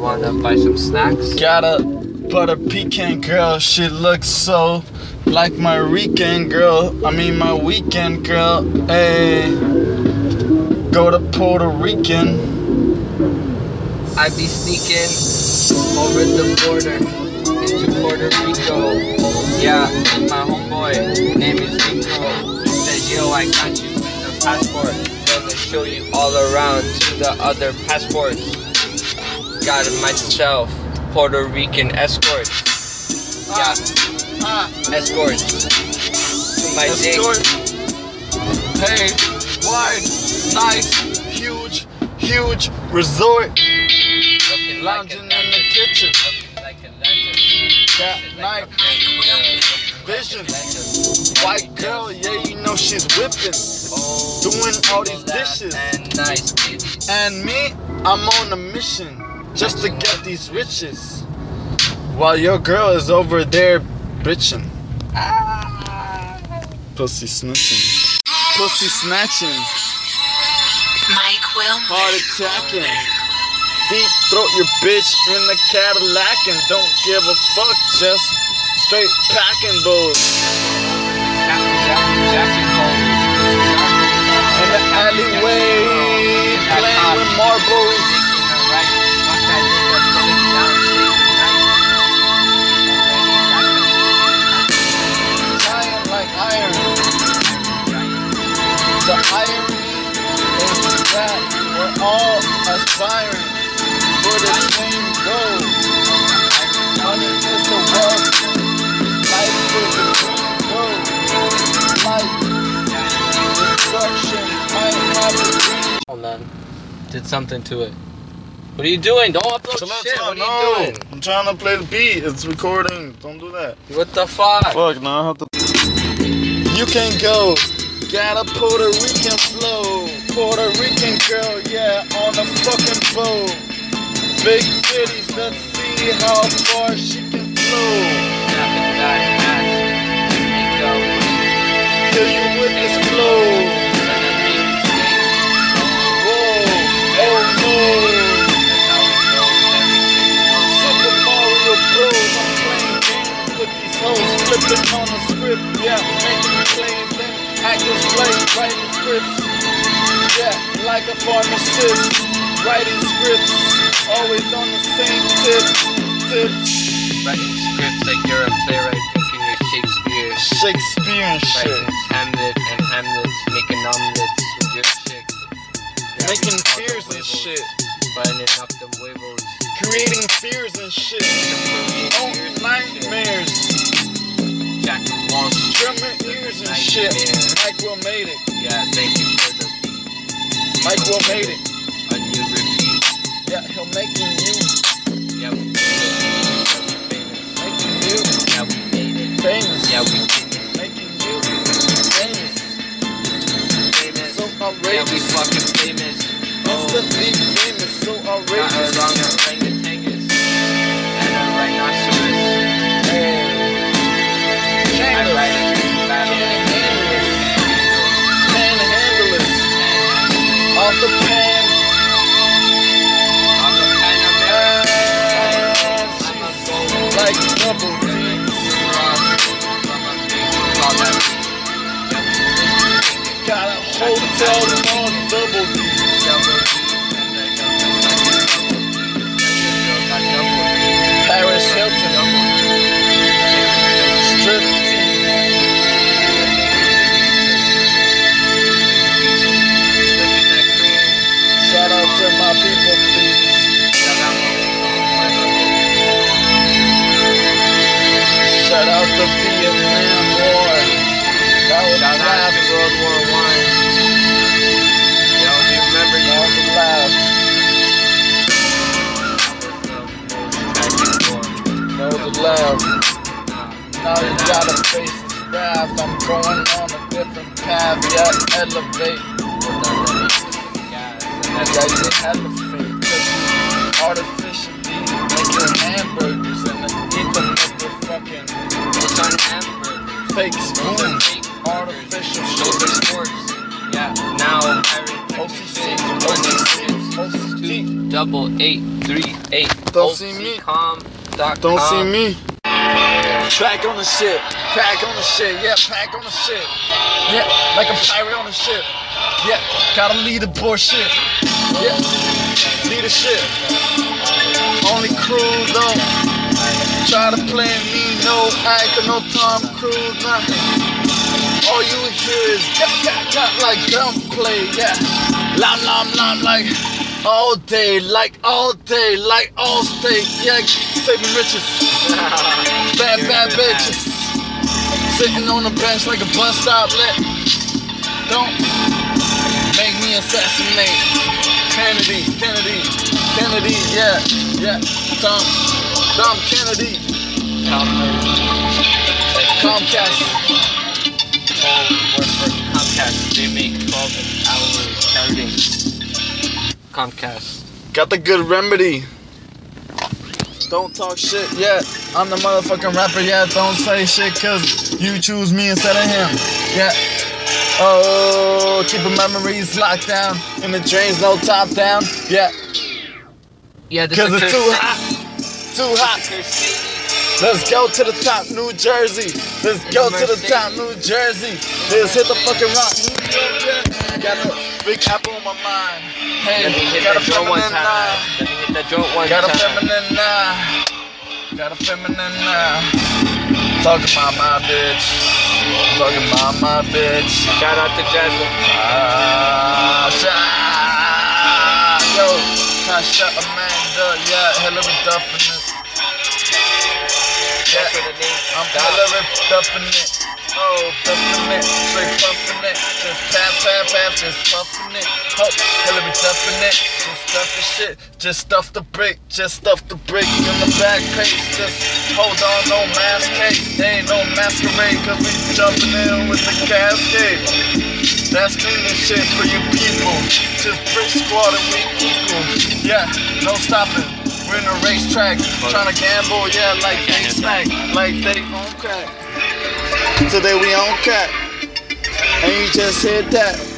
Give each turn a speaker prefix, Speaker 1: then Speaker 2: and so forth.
Speaker 1: Wanna buy some snacks?
Speaker 2: Got a butter pecan girl, she looks so like my weekend girl. I mean my weekend girl. Hey, go to Puerto Rican.
Speaker 1: I be sneaking over the border into Puerto Rico. Yeah, and my homeboy name is Rico. He said, Yo, I got you with the passport. Gonna show you all around to the other passports. Got it myself, Puerto Rican escort. Yeah,
Speaker 2: Ah,
Speaker 1: escort. To my dick.
Speaker 2: Hey, wide, nice, huge, huge resort.
Speaker 1: Looking like
Speaker 2: Lounging in the kitchen.
Speaker 1: Like.
Speaker 2: That night,
Speaker 1: like a
Speaker 2: vision. White girl, yeah, you know she's whipping.
Speaker 1: Oh,
Speaker 2: Doing all these dishes.
Speaker 1: And nice.
Speaker 2: And me, I'm on a mission just to get these riches. While your girl is over there bitching. Ah. Pussy snitching. Pussy snatching.
Speaker 3: Mike will
Speaker 2: Heart attacking. Deep throat your bitch in the Cadillac and don't give a fuck. Just straight packing those. In The irony is that we're all aspiring for the same goal. Money is the wealth. Life is the dream goal. Life, destruction might have a dream.
Speaker 1: Oh, Hold on. Did something to it. What are you doing? Don't upload
Speaker 2: Chill
Speaker 1: shit.
Speaker 2: chill out.
Speaker 1: What are you doing?
Speaker 2: I'm trying to play the beat. It's recording. Don't do that.
Speaker 1: What the fuck?
Speaker 2: Fuck, now I have to. You can't go. Got a Puerto Rican flow. Puerto Rican girl, yeah, on a fucking boat. Big titties, let's see how far she can flow. Scripts, yeah, like a pharmacist, writing scripts, always on the same tip, tips,
Speaker 1: Writing scripts like you're a playwright thinking you're Shakespeare.
Speaker 2: Shakespeare and shit,
Speaker 1: Writing Hamlet and Hamlets, making omelets with your chick.
Speaker 2: making fears and shit,
Speaker 1: Buttoning up them huevos.
Speaker 2: creating fears and shit, oh nightmares,
Speaker 1: Jack of Wall
Speaker 2: drumming ears and shit. Will made it,
Speaker 1: Yeah, thank you for the beat.
Speaker 2: Mike Will made it.
Speaker 1: A new repeat.
Speaker 2: Yeah, he'll making you,
Speaker 1: Yeah, we did it.
Speaker 2: making you
Speaker 1: Yeah, we made it.
Speaker 2: famous.
Speaker 1: Yeah, we did it.
Speaker 2: making you famous.
Speaker 1: Famous.
Speaker 2: So
Speaker 1: Yeah, we
Speaker 2: outrageous.
Speaker 1: fucking famous. Oh,
Speaker 2: Instantly famous. So Yeah, elevate. Yeah, you elevate. Cause you artificially making hamburgers and with the fucking
Speaker 1: on hamburgers?
Speaker 2: fake
Speaker 1: Those
Speaker 2: spoon.
Speaker 1: are fake
Speaker 2: Artificial shit.
Speaker 1: sports. Yeah, now
Speaker 2: OCC,
Speaker 1: One,
Speaker 2: OCC, OCC.
Speaker 1: two, double eight, three eight.
Speaker 2: Don't see me. Don't see me. Pack on the ship, pack on the shit, yeah, pack on the shit. Yeah, like a pirate on the ship. Yeah, gotta lead the bullshit. Yeah, lead the ship. Only cruise though. Try to play me, no actor, no Tom Cruise, nothing. All you hear is got, got, got like gunplay, yeah. Lam, lam, lam, like all day, like all day, like all day. yeah. Saving riches. Bad, bad bitches. Sitting on the bench like a bus stop lit. Don't make me assassinate. Kennedy, Kennedy, Kennedy, yeah, yeah. Tom, Tom Kennedy, Comcast.
Speaker 1: work for Comcast. They make 12 hours everything. Comcast.
Speaker 2: Got the good remedy. Don't talk shit yet. I'm the motherfucking rapper, yeah. Don't say shit, cause you choose me instead of him. Yeah. Oh, keeping memories locked down. In the drains, no top down. Yeah.
Speaker 1: Yeah, this
Speaker 2: Cause
Speaker 1: is
Speaker 2: it's too hot. Too hot. Let's go to the top, New Jersey. Let's go to the top, New Jersey. Let's hit the fucking rock, New York. Yeah. Got a big on my mind. Hey,
Speaker 1: Let me hit
Speaker 2: got
Speaker 1: that joint one time.
Speaker 2: eye.
Speaker 1: Let me hit that joint one
Speaker 2: Got a feminine eye. Got a feminine eye. Talking about my bitch. Talking about my bitch.
Speaker 1: Shout out to Jasmine.
Speaker 2: Ah, shot. Yo, Tasha Amanda. Yeah, Hilary Duff in it. Yeah,
Speaker 1: That's what the name.
Speaker 2: I'm. Hilary Duff in it. Oh, puffin' it, straight puffin' it, just pat, pat, pat, just puffin' it. Oh, Hillary duffin' it, just stuff the shit, just stuff the brick, just stuff the brick in the back page. Just hold on, no masquerade, there ain't no masquerade, cause we jumping in with the cascade. That's cleaning shit for you people. Just brick squad and we equal. Yeah, no stopping. We're in a racetrack, trying to gamble, yeah, like they smack, like they on crack. Today we on crack. And you just hit that.